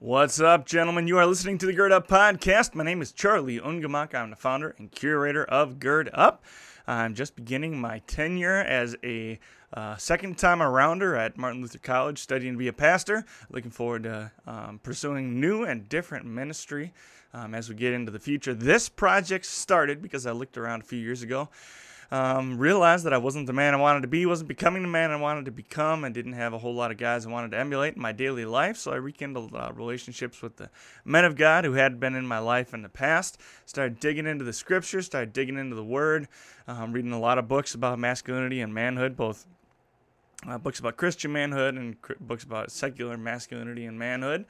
What's up, gentlemen? You are listening to the Gird Up Podcast. My name is Charlie Ungamak. I'm the founder and curator of Gird Up. I'm just beginning my tenure as a uh, second time arounder at Martin Luther College, studying to be a pastor. Looking forward to um, pursuing new and different ministry um, as we get into the future. This project started because I looked around a few years ago um, realized that I wasn't the man I wanted to be, wasn't becoming the man I wanted to become, and didn't have a whole lot of guys I wanted to emulate in my daily life. So I rekindled uh, relationships with the men of God who had been in my life in the past. Started digging into the scriptures, started digging into the Word, um, reading a lot of books about masculinity and manhood, both uh, books about Christian manhood and cr- books about secular masculinity and manhood.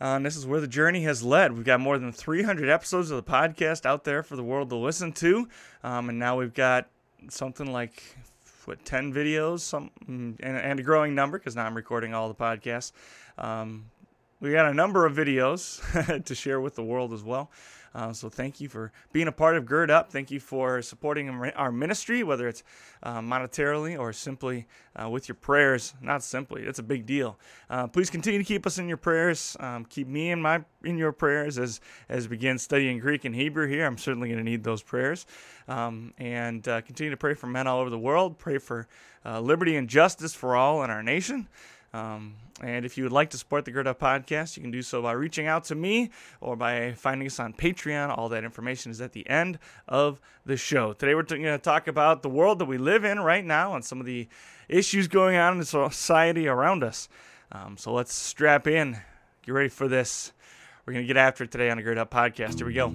Uh, and this is where the journey has led. We've got more than 300 episodes of the podcast out there for the world to listen to. Um, and now we've got something like, what, 10 videos some, mm, and, and a growing number because now I'm recording all the podcasts. Um, we got a number of videos to share with the world as well. Uh, so thank you for being a part of Gird Up. Thank you for supporting our ministry, whether it's uh, monetarily or simply uh, with your prayers. Not simply, it's a big deal. Uh, please continue to keep us in your prayers. Um, keep me in my in your prayers as as we begin studying Greek and Hebrew here. I'm certainly going to need those prayers. Um, and uh, continue to pray for men all over the world. Pray for uh, liberty and justice for all in our nation. Um, and if you would like to support the Gird Up Podcast, you can do so by reaching out to me or by finding us on Patreon. All that information is at the end of the show. Today, we're going to talk about the world that we live in right now and some of the issues going on in society around us. Um, so let's strap in. Get ready for this. We're going to get after it today on the Gird Up Podcast. Here we go.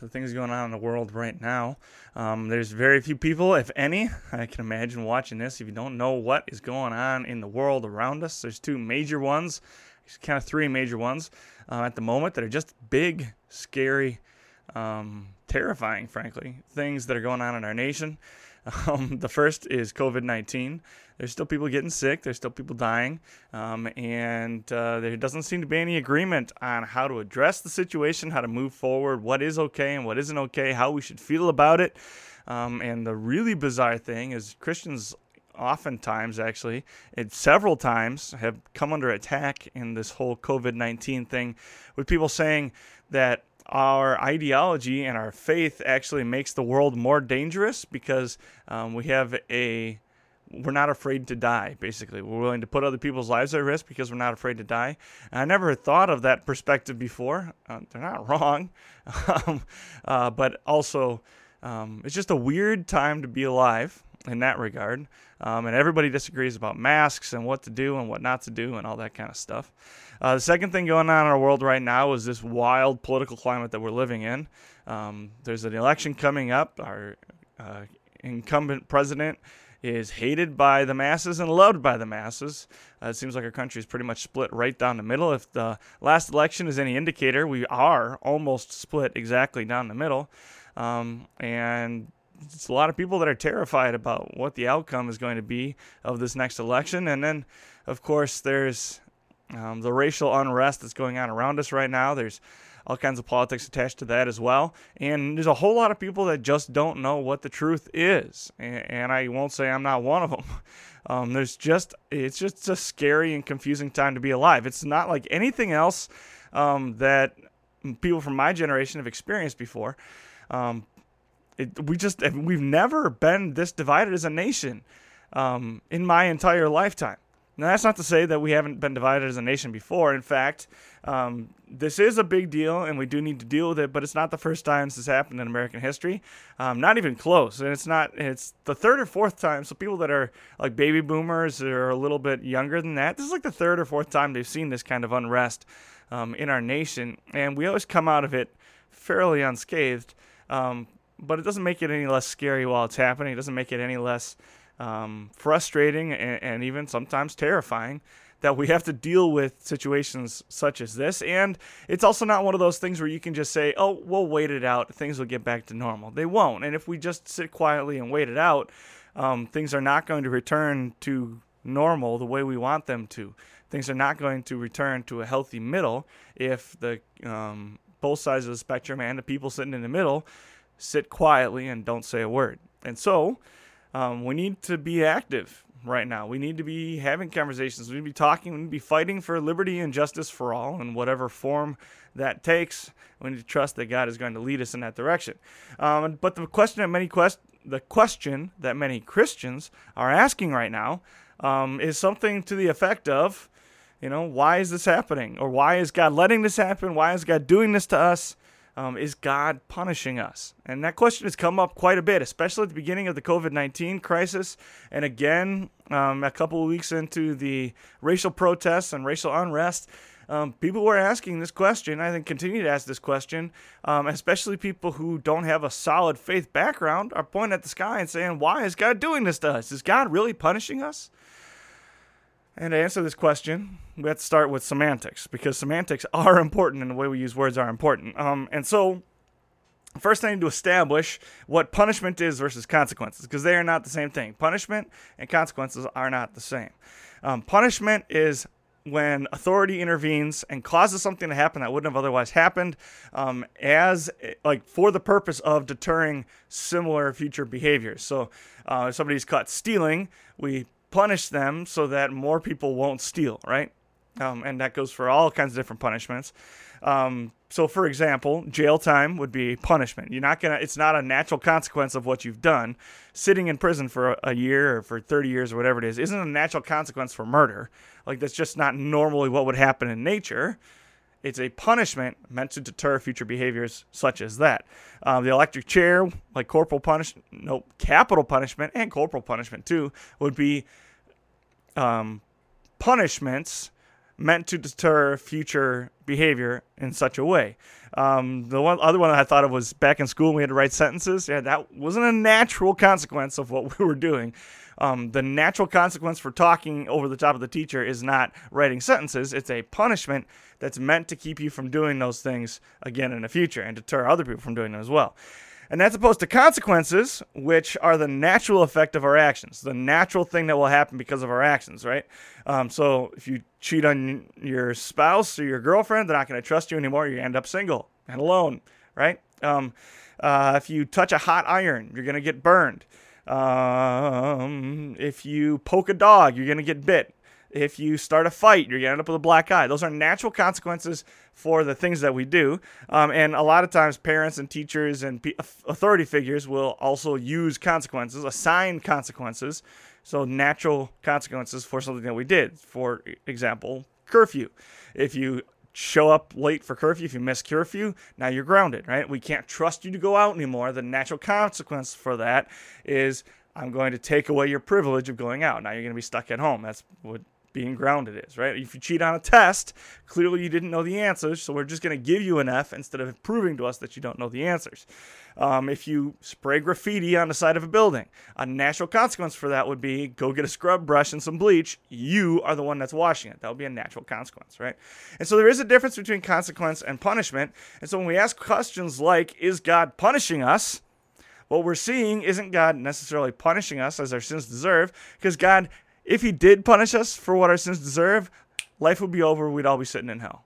the things going on in the world right now. Um, there's very few people, if any, I can imagine watching this. If you don't know what is going on in the world around us, there's two major ones, kind of three major ones uh, at the moment that are just big, scary, um, terrifying, frankly, things that are going on in our nation. Um, the first is COVID 19. There's still people getting sick, there's still people dying, um, and uh, there doesn't seem to be any agreement on how to address the situation, how to move forward, what is okay and what isn't okay, how we should feel about it. Um, and the really bizarre thing is Christians oftentimes actually and several times have come under attack in this whole covid-19 thing with people saying that our ideology and our faith actually makes the world more dangerous because um, we have a we're not afraid to die basically. We're willing to put other people's lives at risk because we're not afraid to die. And i never thought of that perspective before. Uh, they're not wrong. Um, uh, but also um, it's just a weird time to be alive in that regard. Um, and everybody disagrees about masks and what to do and what not to do and all that kind of stuff. Uh, the second thing going on in our world right now is this wild political climate that we're living in. Um, there's an election coming up. Our uh, incumbent president is hated by the masses and loved by the masses. Uh, it seems like our country is pretty much split right down the middle. If the last election is any indicator, we are almost split exactly down the middle. Um, and it's a lot of people that are terrified about what the outcome is going to be of this next election. And then, of course, there's um, the racial unrest that's going on around us right now. There's all kinds of politics attached to that as well. And there's a whole lot of people that just don't know what the truth is. And, and I won't say I'm not one of them. Um, there's just, it's just a scary and confusing time to be alive. It's not like anything else um, that people from my generation have experienced before. Um, it, we just, we've never been this divided as a nation um, in my entire lifetime. Now, that's not to say that we haven't been divided as a nation before. In fact, um, this is a big deal, and we do need to deal with it. But it's not the first time this has happened in American history. Um, not even close. And it's not. It's the third or fourth time. So people that are like baby boomers or a little bit younger than that, this is like the third or fourth time they've seen this kind of unrest um, in our nation, and we always come out of it fairly unscathed. Um, but it doesn't make it any less scary while it's happening. It doesn't make it any less um, frustrating and, and even sometimes terrifying that we have to deal with situations such as this. And it's also not one of those things where you can just say, oh, we'll wait it out. Things will get back to normal. They won't. And if we just sit quietly and wait it out, um, things are not going to return to normal the way we want them to. Things are not going to return to a healthy middle if the um, both sides of the spectrum and the people sitting in the middle sit quietly and don't say a word. And so um, we need to be active right now. We need to be having conversations. We need to be talking. We need to be fighting for liberty and justice for all in whatever form that takes. We need to trust that God is going to lead us in that direction. Um, but the question that many quest- the question that many Christians are asking right now um, is something to the effect of, you know, why is this happening? Or why is God letting this happen? Why is God doing this to us? Um, is God punishing us? And that question has come up quite a bit, especially at the beginning of the COVID 19 crisis. And again, um, a couple of weeks into the racial protests and racial unrest. Um, people were asking this question. I think continue to ask this question, um, especially people who don't have a solid faith background are pointing at the sky and saying, "Why is God doing this to us? Is God really punishing us?" And to answer this question, we have to start with semantics because semantics are important and the way we use words are important. Um, and so, first, I need to establish what punishment is versus consequences because they are not the same thing. Punishment and consequences are not the same. Um, punishment is when authority intervenes and causes something to happen that wouldn't have otherwise happened um, as like for the purpose of deterring similar future behaviors so uh, if somebody's caught stealing we punish them so that more people won't steal, right? Um, and that goes for all kinds of different punishments. Um, so, for example, jail time would be punishment. You're not gonna. It's not a natural consequence of what you've done. Sitting in prison for a, a year or for 30 years or whatever it is isn't a natural consequence for murder. Like that's just not normally what would happen in nature. It's a punishment meant to deter future behaviors such as that. Um, the electric chair, like corporal punishment, no, capital punishment and corporal punishment too, would be um, punishments meant to deter future behavior in such a way. Um, the one other one I thought of was back in school we had to write sentences. Yeah, that wasn't a natural consequence of what we were doing. Um, the natural consequence for talking over the top of the teacher is not writing sentences. It's a punishment that's meant to keep you from doing those things again in the future and deter other people from doing them as well. And that's opposed to consequences, which are the natural effect of our actions, the natural thing that will happen because of our actions, right? Um, so if you cheat on your spouse or your girlfriend, they're not going to trust you anymore. You end up single and alone, right? Um, uh, if you touch a hot iron, you're going to get burned. Um, if you poke a dog, you're going to get bit. If you start a fight, you're going to end up with a black eye. Those are natural consequences for the things that we do. Um, and a lot of times, parents and teachers and authority figures will also use consequences, assign consequences. So, natural consequences for something that we did. For example, curfew. If you show up late for curfew, if you miss curfew, now you're grounded, right? We can't trust you to go out anymore. The natural consequence for that is I'm going to take away your privilege of going out. Now you're going to be stuck at home. That's what being grounded is, right? If you cheat on a test, clearly you didn't know the answers, so we're just going to give you an F instead of proving to us that you don't know the answers. Um, if you spray graffiti on the side of a building, a natural consequence for that would be go get a scrub brush and some bleach. You are the one that's washing it. That would be a natural consequence, right? And so there is a difference between consequence and punishment. And so when we ask questions like, is God punishing us? What we're seeing isn't God necessarily punishing us as our sins deserve, because God if he did punish us for what our sins deserve, life would be over. We'd all be sitting in hell.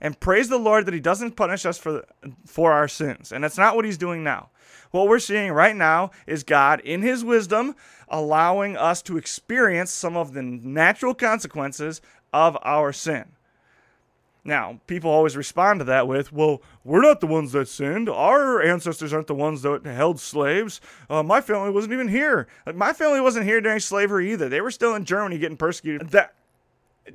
And praise the Lord that he doesn't punish us for for our sins. And that's not what he's doing now. What we're seeing right now is God in his wisdom allowing us to experience some of the natural consequences of our sin. Now, people always respond to that with, well, we're not the ones that sinned. Our ancestors aren't the ones that held slaves. Uh, my family wasn't even here. Like, my family wasn't here during slavery either. They were still in Germany getting persecuted. That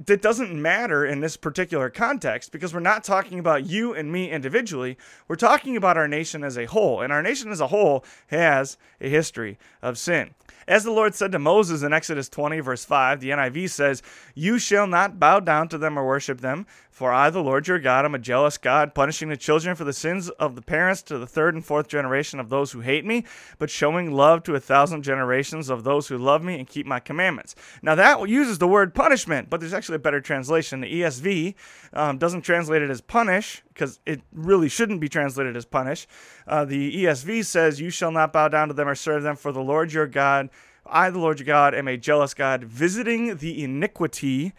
that doesn't matter in this particular context because we're not talking about you and me individually. We're talking about our nation as a whole. And our nation as a whole has a history of sin. As the Lord said to Moses in Exodus 20, verse 5, the NIV says, You shall not bow down to them or worship them, for I, the Lord your God, am a jealous God, punishing the children for the sins of the parents to the third and fourth generation of those who hate me, but showing love to a thousand generations of those who love me and keep my commandments. Now, that uses the word punishment, but there's actually a better translation. The ESV um, doesn't translate it as punish, because it really shouldn't be translated as punish. Uh, the ESV says, You shall not bow down to them or serve them, for the Lord your God, I, the Lord your God, am a jealous God, visiting the iniquity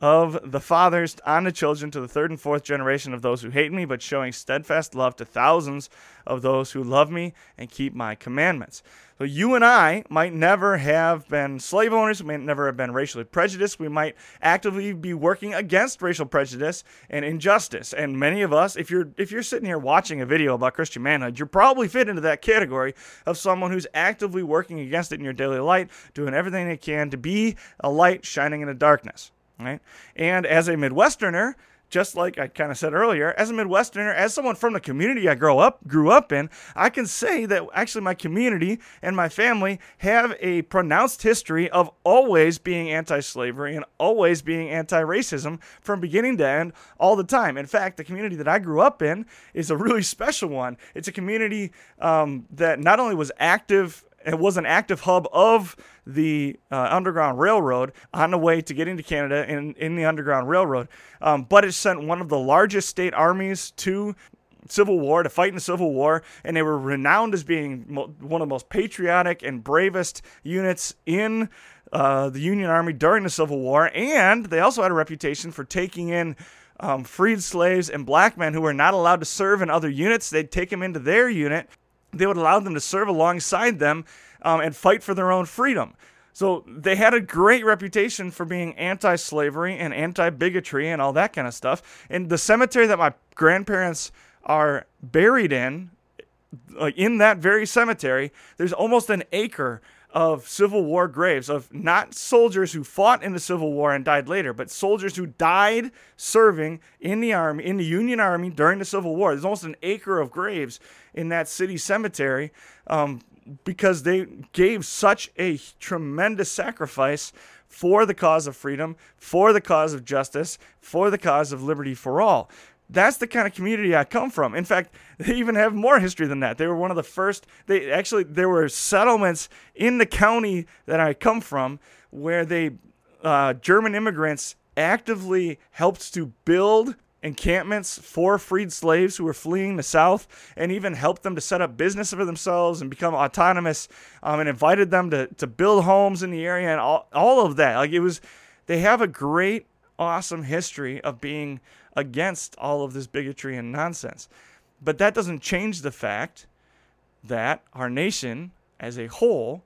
of the fathers on the children to the third and fourth generation of those who hate me, but showing steadfast love to thousands of those who love me and keep my commandments. So you and I might never have been slave owners, we might never have been racially prejudiced, we might actively be working against racial prejudice and injustice. And many of us, if you're if you're sitting here watching a video about Christian manhood, you're probably fit into that category of someone who's actively working against it in your daily light, doing everything they can to be a light shining in the darkness right? And as a Midwesterner, just like I kind of said earlier, as a Midwesterner, as someone from the community I grow up grew up in, I can say that actually my community and my family have a pronounced history of always being anti-slavery and always being anti-racism from beginning to end all the time. In fact, the community that I grew up in is a really special one. It's a community um, that not only was active it was an active hub of the uh, Underground Railroad on the way to getting to Canada in, in the Underground Railroad. Um, but it sent one of the largest state armies to Civil War to fight in the Civil War, and they were renowned as being mo- one of the most patriotic and bravest units in uh, the Union Army during the Civil War. And they also had a reputation for taking in um, freed slaves and black men who were not allowed to serve in other units. They'd take them into their unit they would allow them to serve alongside them um, and fight for their own freedom. So they had a great reputation for being anti slavery and anti bigotry and all that kind of stuff. And the cemetery that my grandparents are buried in, like in that very cemetery, there's almost an acre of Civil War graves of not soldiers who fought in the Civil War and died later, but soldiers who died serving in the army, in the Union Army during the Civil War. There's almost an acre of graves in that city cemetery um, because they gave such a tremendous sacrifice for the cause of freedom, for the cause of justice, for the cause of liberty for all. That's the kind of community I come from. In fact, they even have more history than that. They were one of the first. They actually there were settlements in the county that I come from where they uh, German immigrants actively helped to build encampments for freed slaves who were fleeing the South and even helped them to set up business for themselves and become autonomous um, and invited them to, to build homes in the area and all, all of that. Like it was, they have a great, awesome history of being against all of this bigotry and nonsense. But that doesn't change the fact that our nation as a whole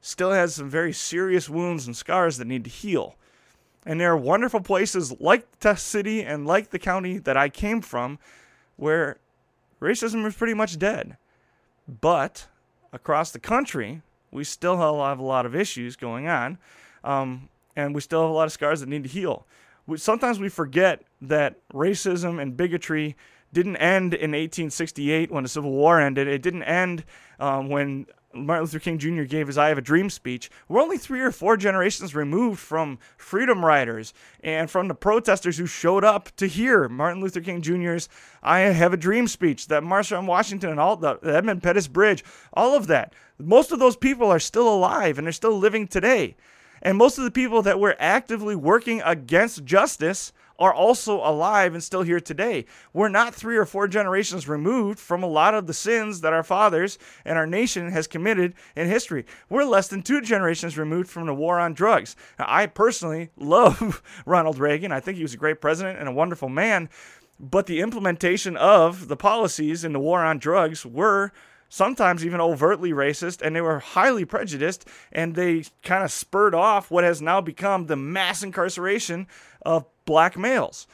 still has some very serious wounds and scars that need to heal. And there are wonderful places like the City and like the county that I came from where racism is pretty much dead. But across the country, we still have a lot of issues going on. Um, and we still have a lot of scars that need to heal. Sometimes we forget that racism and bigotry didn't end in 1868 when the Civil War ended. It didn't end um, when Martin Luther King Jr. gave his I Have a Dream speech, we're only three or four generations removed from freedom riders and from the protesters who showed up to hear Martin Luther King Jr.'s I Have a Dream speech, that March on Washington and all the Edmund Pettus Bridge, all of that. Most of those people are still alive and they're still living today. And most of the people that were actively working against justice are also alive and still here today. We're not three or four generations removed from a lot of the sins that our fathers and our nation has committed in history. We're less than two generations removed from the war on drugs. Now, I personally love Ronald Reagan. I think he was a great president and a wonderful man. But the implementation of the policies in the war on drugs were sometimes even overtly racist, and they were highly prejudiced, and they kind of spurred off what has now become the mass incarceration of black males.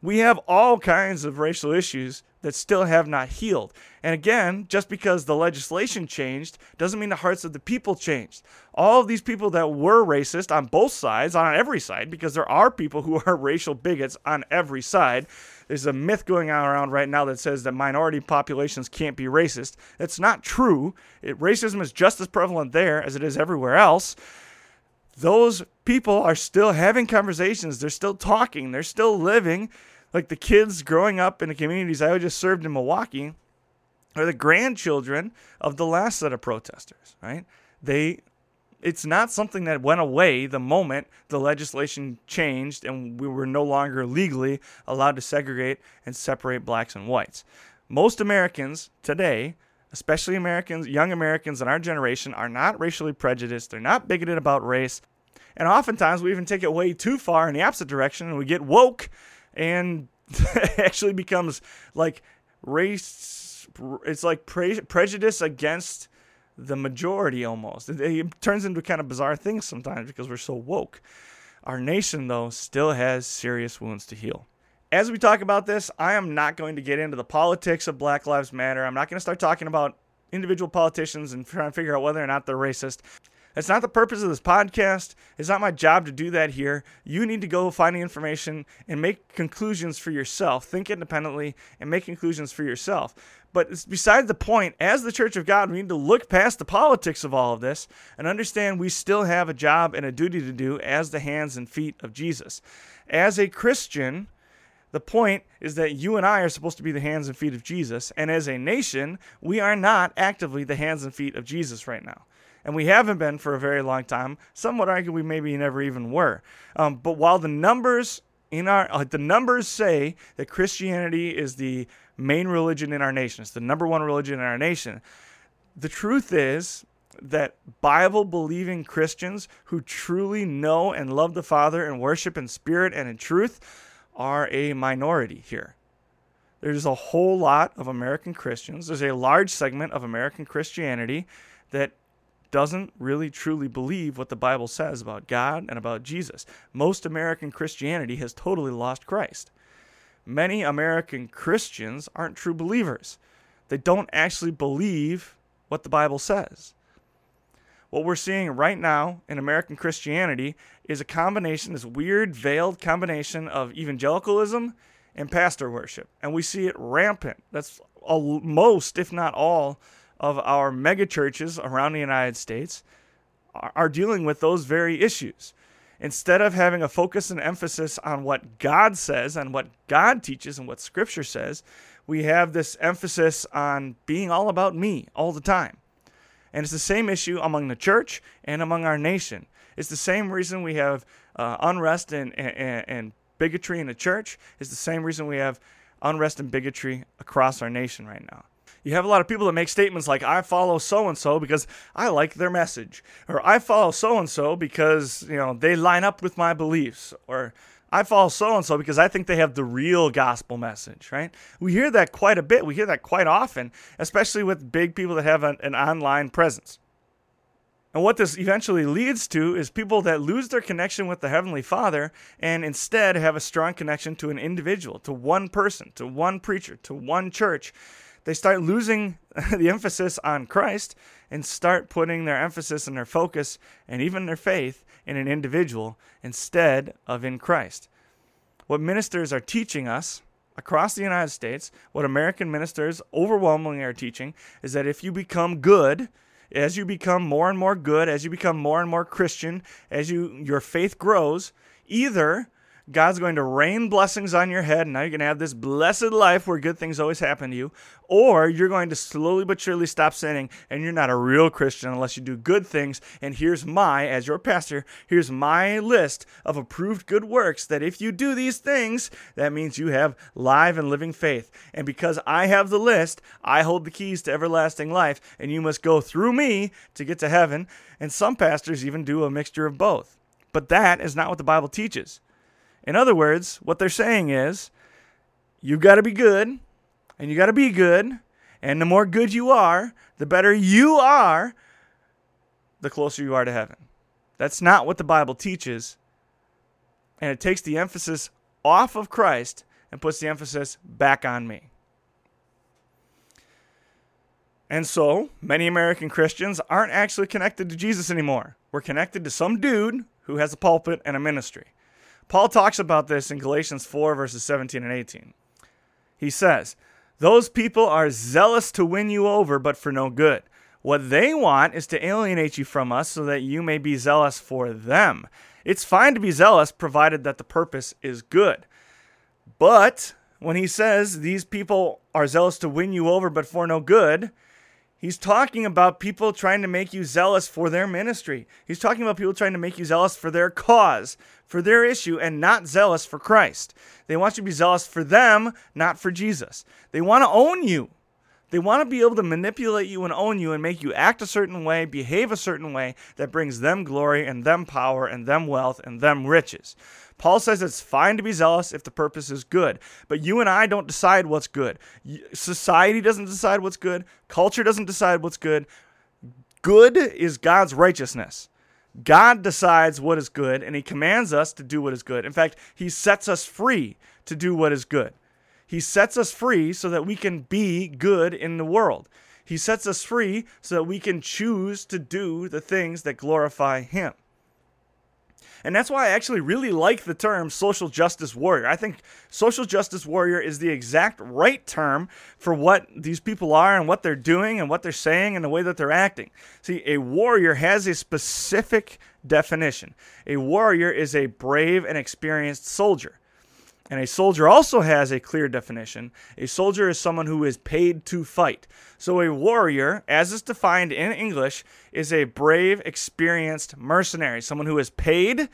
We have all kinds of racial issues that still have not healed. And again, just because the legislation changed doesn't mean the hearts of the people changed. All of these people that were racist on both sides, on every side, because there are people who are racial bigots on every side. There's a myth going on around right now that says that minority populations can't be racist. That's not true. It, racism is just as prevalent there as it is everywhere else those people are still having conversations. They're still talking. They're still living like the kids growing up in the communities I just served in Milwaukee are the grandchildren of the last set of protesters, right? They it's not something that went away the moment the legislation changed and we were no longer legally allowed to segregate and separate blacks and whites. Most Americans today, especially Americans, young Americans in our generation, are not racially prejudiced. They're not bigoted about race. And oftentimes we even take it way too far in the opposite direction and we get woke and actually becomes like race it's like pre- prejudice against the majority almost. It, it turns into kind of bizarre things sometimes because we're so woke. Our nation though still has serious wounds to heal. As we talk about this i am not going to get into the politics of black lives matter. I'm not going to start talking about individual politicians and trying to figure out whether or not they're racist that's not the purpose of this podcast. It's not my job to do that here. You need to go find the information and make conclusions for yourself. Think independently and make conclusions for yourself. But it's beside the point. As the Church of God, we need to look past the politics of all of this and understand we still have a job and a duty to do as the hands and feet of Jesus. As a Christian, the point is that you and I are supposed to be the hands and feet of Jesus. And as a nation, we are not actively the hands and feet of Jesus right now and we haven't been for a very long time. Some would argue we maybe never even were. Um, but while the numbers in our the numbers say that Christianity is the main religion in our nation, it's the number one religion in our nation. The truth is that Bible believing Christians who truly know and love the Father and worship in spirit and in truth are a minority here. There's a whole lot of American Christians, there's a large segment of American Christianity that doesn't really truly believe what the Bible says about God and about Jesus. Most American Christianity has totally lost Christ. Many American Christians aren't true believers. They don't actually believe what the Bible says. What we're seeing right now in American Christianity is a combination, this weird, veiled combination of evangelicalism and pastor worship. And we see it rampant. That's most, if not all, of our megachurches around the United States are dealing with those very issues. Instead of having a focus and emphasis on what God says and what God teaches and what Scripture says, we have this emphasis on being all about me all the time. And it's the same issue among the church and among our nation. It's the same reason we have uh, unrest and, and, and bigotry in the church. It's the same reason we have unrest and bigotry across our nation right now you have a lot of people that make statements like I follow so and so because I like their message or I follow so and so because, you know, they line up with my beliefs or I follow so and so because I think they have the real gospel message, right? We hear that quite a bit. We hear that quite often, especially with big people that have an, an online presence. And what this eventually leads to is people that lose their connection with the Heavenly Father and instead have a strong connection to an individual, to one person, to one preacher, to one church they start losing the emphasis on Christ and start putting their emphasis and their focus and even their faith in an individual instead of in Christ. What ministers are teaching us across the United States, what American ministers overwhelmingly are teaching, is that if you become good, as you become more and more good, as you become more and more Christian, as you your faith grows, either God's going to rain blessings on your head, and now you're going to have this blessed life where good things always happen to you. Or you're going to slowly but surely stop sinning, and you're not a real Christian unless you do good things. And here's my, as your pastor, here's my list of approved good works that if you do these things, that means you have live and living faith. And because I have the list, I hold the keys to everlasting life, and you must go through me to get to heaven. And some pastors even do a mixture of both. But that is not what the Bible teaches. In other words, what they're saying is you've got to be good and you got to be good. And the more good you are, the better you are, the closer you are to heaven. That's not what the Bible teaches. And it takes the emphasis off of Christ and puts the emphasis back on me. And so, many American Christians aren't actually connected to Jesus anymore. We're connected to some dude who has a pulpit and a ministry. Paul talks about this in Galatians 4, verses 17 and 18. He says, Those people are zealous to win you over, but for no good. What they want is to alienate you from us so that you may be zealous for them. It's fine to be zealous provided that the purpose is good. But when he says these people are zealous to win you over, but for no good, He's talking about people trying to make you zealous for their ministry. He's talking about people trying to make you zealous for their cause, for their issue, and not zealous for Christ. They want you to be zealous for them, not for Jesus. They want to own you. They want to be able to manipulate you and own you and make you act a certain way, behave a certain way that brings them glory and them power and them wealth and them riches. Paul says it's fine to be zealous if the purpose is good, but you and I don't decide what's good. Society doesn't decide what's good, culture doesn't decide what's good. Good is God's righteousness. God decides what is good, and He commands us to do what is good. In fact, He sets us free to do what is good. He sets us free so that we can be good in the world. He sets us free so that we can choose to do the things that glorify Him. And that's why I actually really like the term social justice warrior. I think social justice warrior is the exact right term for what these people are and what they're doing and what they're saying and the way that they're acting. See, a warrior has a specific definition. A warrior is a brave and experienced soldier. And a soldier also has a clear definition. A soldier is someone who is paid to fight. So a warrior, as is defined in English, is a brave, experienced mercenary, someone who is paid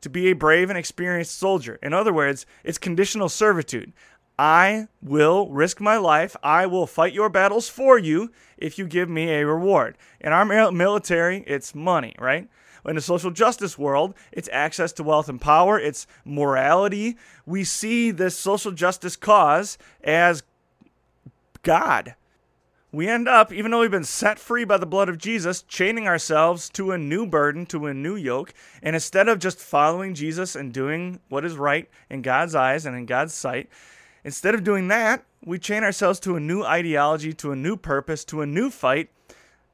to be a brave and experienced soldier. In other words, it's conditional servitude. I will risk my life. I will fight your battles for you if you give me a reward. In our military, it's money, right? In the social justice world, it's access to wealth and power, it's morality. We see this social justice cause as God. We end up, even though we've been set free by the blood of Jesus, chaining ourselves to a new burden, to a new yoke. And instead of just following Jesus and doing what is right in God's eyes and in God's sight, instead of doing that, we chain ourselves to a new ideology, to a new purpose, to a new fight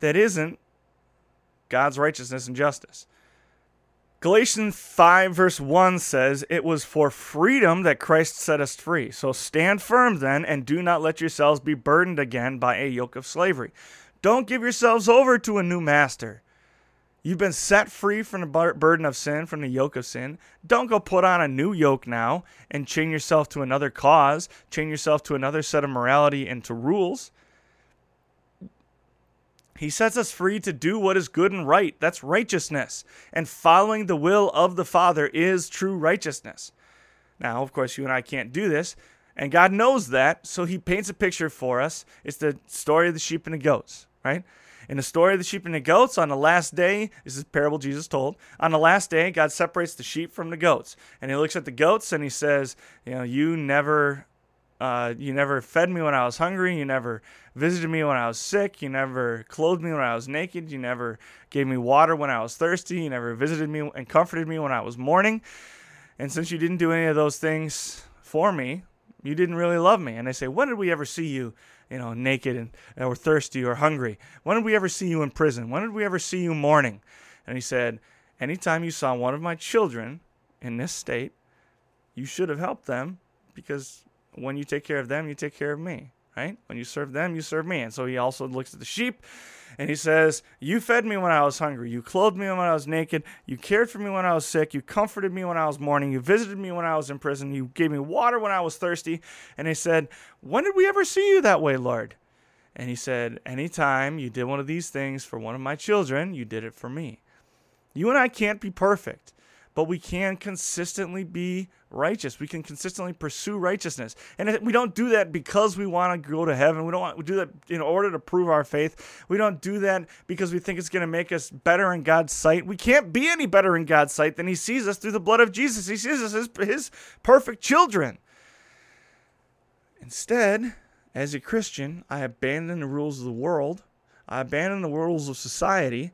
that isn't God's righteousness and justice. Galatians 5, verse 1 says, It was for freedom that Christ set us free. So stand firm then, and do not let yourselves be burdened again by a yoke of slavery. Don't give yourselves over to a new master. You've been set free from the burden of sin, from the yoke of sin. Don't go put on a new yoke now and chain yourself to another cause, chain yourself to another set of morality and to rules. He sets us free to do what is good and right. That's righteousness. And following the will of the Father is true righteousness. Now, of course, you and I can't do this. And God knows that. So he paints a picture for us. It's the story of the sheep and the goats, right? In the story of the sheep and the goats, on the last day, this is parable Jesus told. On the last day, God separates the sheep from the goats. And he looks at the goats and he says, You know, you never uh, you never fed me when I was hungry. You never visited me when I was sick. You never clothed me when I was naked. You never gave me water when I was thirsty. You never visited me and comforted me when I was mourning. And since you didn't do any of those things for me, you didn't really love me. And they say, When did we ever see you, you know, naked and or thirsty or hungry? When did we ever see you in prison? When did we ever see you mourning? And he said, Anytime you saw one of my children in this state, you should have helped them because when you take care of them, you take care of me, right? When you serve them, you serve me. And so he also looks at the sheep and he says, You fed me when I was hungry. You clothed me when I was naked. You cared for me when I was sick. You comforted me when I was mourning. You visited me when I was in prison. You gave me water when I was thirsty. And he said, When did we ever see you that way, Lord? And he said, Anytime you did one of these things for one of my children, you did it for me. You and I can't be perfect but we can consistently be righteous. We can consistently pursue righteousness. And we don't do that because we want to go to heaven. We don't want to do that in order to prove our faith. We don't do that because we think it's going to make us better in God's sight. We can't be any better in God's sight than He sees us through the blood of Jesus. He sees us as His perfect children. Instead, as a Christian, I abandon the rules of the world. I abandon the rules of society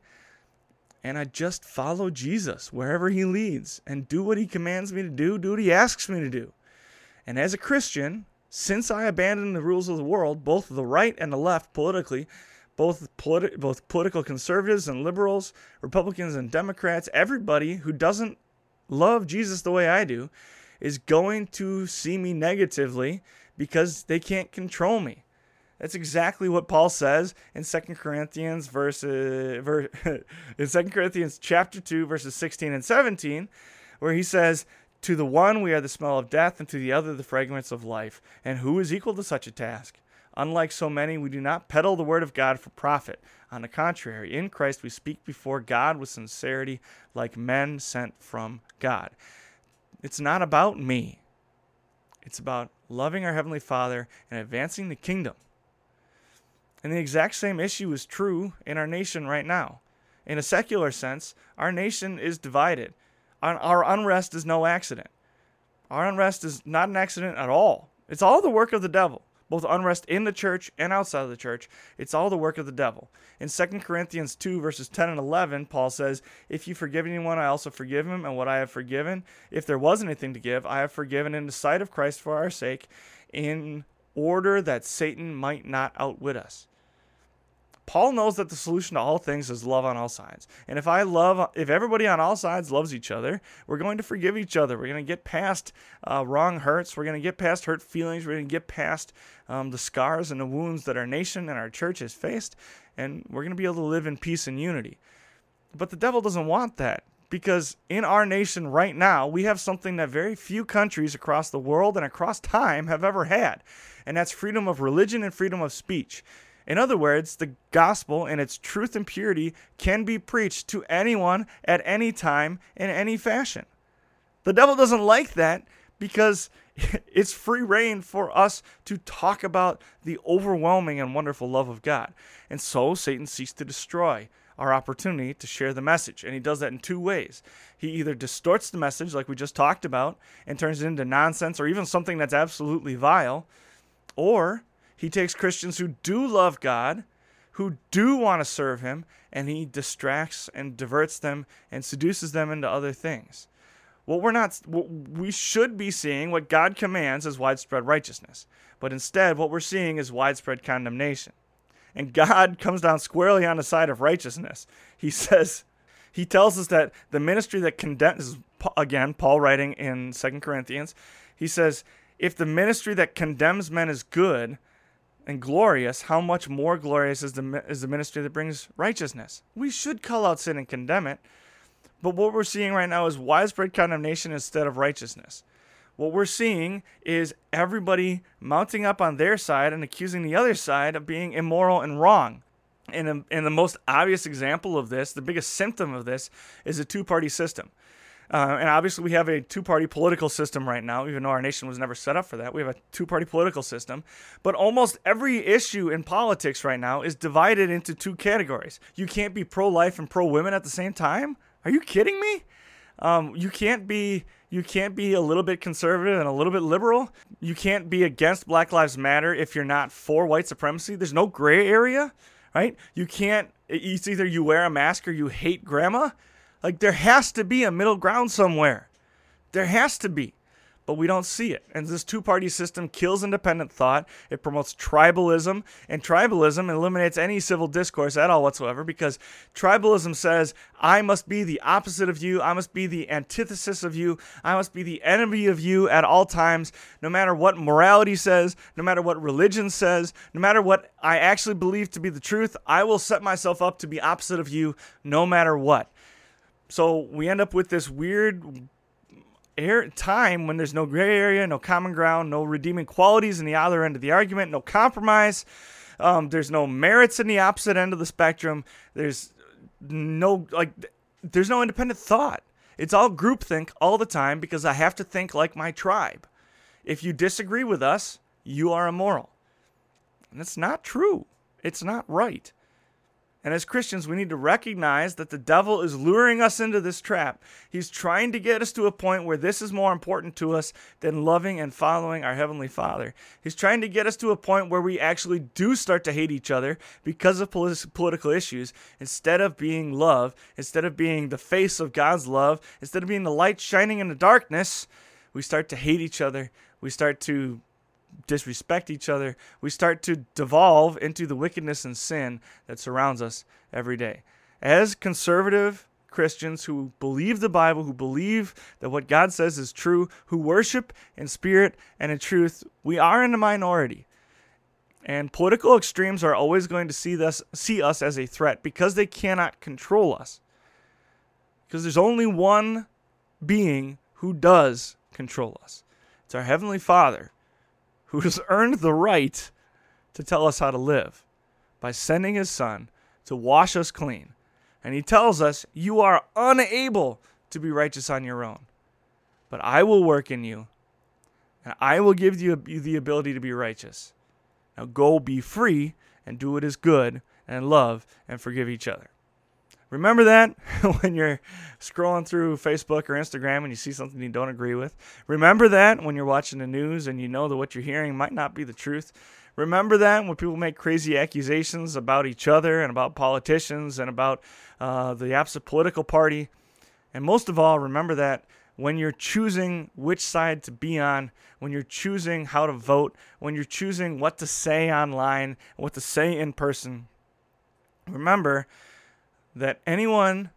and I just follow Jesus wherever he leads and do what he commands me to do, do what he asks me to do. And as a Christian, since I abandoned the rules of the world, both the right and the left politically, both politi- both political conservatives and liberals, Republicans and Democrats, everybody who doesn't love Jesus the way I do is going to see me negatively because they can't control me. That's exactly what Paul says in 2 Corinthians verses verse, in 2 Corinthians chapter 2 verses 16 and 17 where he says to the one we are the smell of death and to the other the fragrance of life. And who is equal to such a task? Unlike so many we do not peddle the word of God for profit. On the contrary in Christ we speak before God with sincerity like men sent from God. It's not about me. It's about loving our heavenly father and advancing the kingdom and the exact same issue is true in our nation right now. In a secular sense, our nation is divided. Our unrest is no accident. Our unrest is not an accident at all. It's all the work of the devil, both unrest in the church and outside of the church. It's all the work of the devil. In 2 Corinthians 2, verses 10 and 11, Paul says, If you forgive anyone, I also forgive him, and what I have forgiven, if there was anything to give, I have forgiven in the sight of Christ for our sake, in order that Satan might not outwit us. Paul knows that the solution to all things is love on all sides. And if I love, if everybody on all sides loves each other, we're going to forgive each other. We're going to get past uh, wrong hurts. We're going to get past hurt feelings. We're going to get past um, the scars and the wounds that our nation and our church has faced. And we're going to be able to live in peace and unity. But the devil doesn't want that because in our nation right now, we have something that very few countries across the world and across time have ever had. And that's freedom of religion and freedom of speech. In other words, the gospel and its truth and purity can be preached to anyone at any time in any fashion. The devil doesn't like that because it's free reign for us to talk about the overwhelming and wonderful love of God. And so Satan seeks to destroy our opportunity to share the message. And he does that in two ways. He either distorts the message, like we just talked about, and turns it into nonsense or even something that's absolutely vile, or he takes Christians who do love God, who do want to serve Him, and he distracts and diverts them and seduces them into other things. What we're not, what we should be seeing what God commands is widespread righteousness, but instead, what we're seeing is widespread condemnation. And God comes down squarely on the side of righteousness. He says, He tells us that the ministry that condemns, again, Paul writing in Second Corinthians, he says, if the ministry that condemns men is good, and glorious, how much more glorious is the, is the ministry that brings righteousness? We should call out sin and condemn it. But what we're seeing right now is widespread condemnation instead of righteousness. What we're seeing is everybody mounting up on their side and accusing the other side of being immoral and wrong. And, and the most obvious example of this, the biggest symptom of this, is a two party system. Uh, and obviously, we have a two party political system right now, even though our nation was never set up for that. We have a two party political system. But almost every issue in politics right now is divided into two categories. You can't be pro life and pro women at the same time. Are you kidding me? Um, you can't be you can't be a little bit conservative and a little bit liberal. You can't be against Black Lives Matter if you're not for white supremacy. There's no gray area, right? You can't. It's either you wear a mask or you hate grandma. Like there has to be a middle ground somewhere. There has to be. But we don't see it. And this two party system kills independent thought. It promotes tribalism. And tribalism eliminates any civil discourse at all whatsoever because tribalism says, I must be the opposite of you. I must be the antithesis of you. I must be the enemy of you at all times, no matter what morality says, no matter what religion says, no matter what I actually believe to be the truth. I will set myself up to be opposite of you no matter what. So we end up with this weird air time when there's no gray area, no common ground, no redeeming qualities in the other end of the argument, no compromise. Um, there's no merits in the opposite end of the spectrum. There's no like there's no independent thought. It's all groupthink all the time because I have to think like my tribe. If you disagree with us, you are immoral. And it's not true. It's not right. And as Christians, we need to recognize that the devil is luring us into this trap. He's trying to get us to a point where this is more important to us than loving and following our Heavenly Father. He's trying to get us to a point where we actually do start to hate each other because of polit- political issues instead of being love, instead of being the face of God's love, instead of being the light shining in the darkness. We start to hate each other. we start to disrespect each other, we start to devolve into the wickedness and sin that surrounds us every day. As conservative Christians who believe the Bible, who believe that what God says is true, who worship in spirit and in truth, we are in the minority. And political extremes are always going to see us see us as a threat because they cannot control us. Because there's only one being who does control us. It's our heavenly Father who has earned the right to tell us how to live by sending his son to wash us clean and he tells us, You are unable to be righteous on your own, but I will work in you, and I will give you the ability to be righteous. Now go be free and do what is good and love and forgive each other. Remember that when you're scrolling through Facebook or Instagram and you see something you don't agree with. Remember that when you're watching the news and you know that what you're hearing might not be the truth. Remember that when people make crazy accusations about each other and about politicians and about uh, the opposite political party. And most of all, remember that when you're choosing which side to be on, when you're choosing how to vote, when you're choosing what to say online, what to say in person, remember that anyone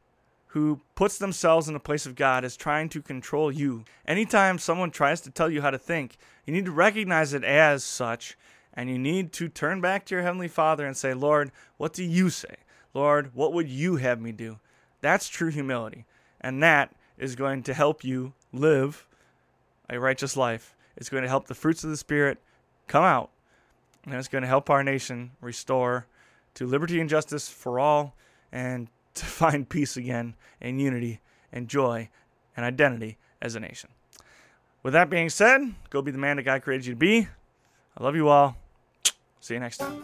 who puts themselves in the place of God is trying to control you. Anytime someone tries to tell you how to think, you need to recognize it as such and you need to turn back to your Heavenly Father and say, Lord, what do you say? Lord, what would you have me do? That's true humility. And that is going to help you live a righteous life. It's going to help the fruits of the Spirit come out. And it's going to help our nation restore to liberty and justice for all and to find peace again and unity and joy and identity as a nation. With that being said, go be the man that God created you to be. I love you all. See you next time.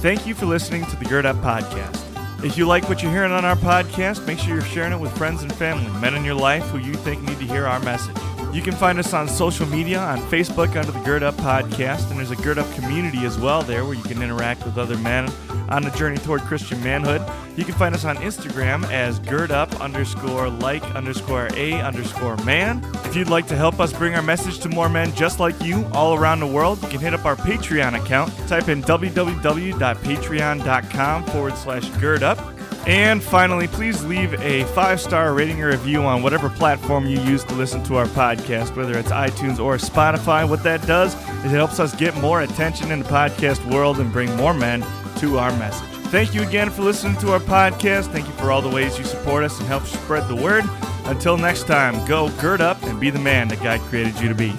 Thank you for listening to the Gird Up Podcast. If you like what you're hearing on our podcast, make sure you're sharing it with friends and family, men in your life who you think need to hear our message. You can find us on social media on Facebook under the Gird Up Podcast, and there's a Gird Up community as well there where you can interact with other men on the journey toward Christian manhood. You can find us on Instagram as Gird Up underscore like underscore a underscore man. If you'd like to help us bring our message to more men just like you all around the world, you can hit up our Patreon account. Type in www.patreon.com forward slash girdup. and finally, please leave a five star rating or review on whatever platform you use to listen to our podcast, whether it's iTunes or Spotify. What that does is it helps us get more attention in the podcast world and bring more men to our message. Thank you again for listening to our podcast. Thank you for all the ways you support us and help spread the word. Until next time, go gird up and be the man that God created you to be.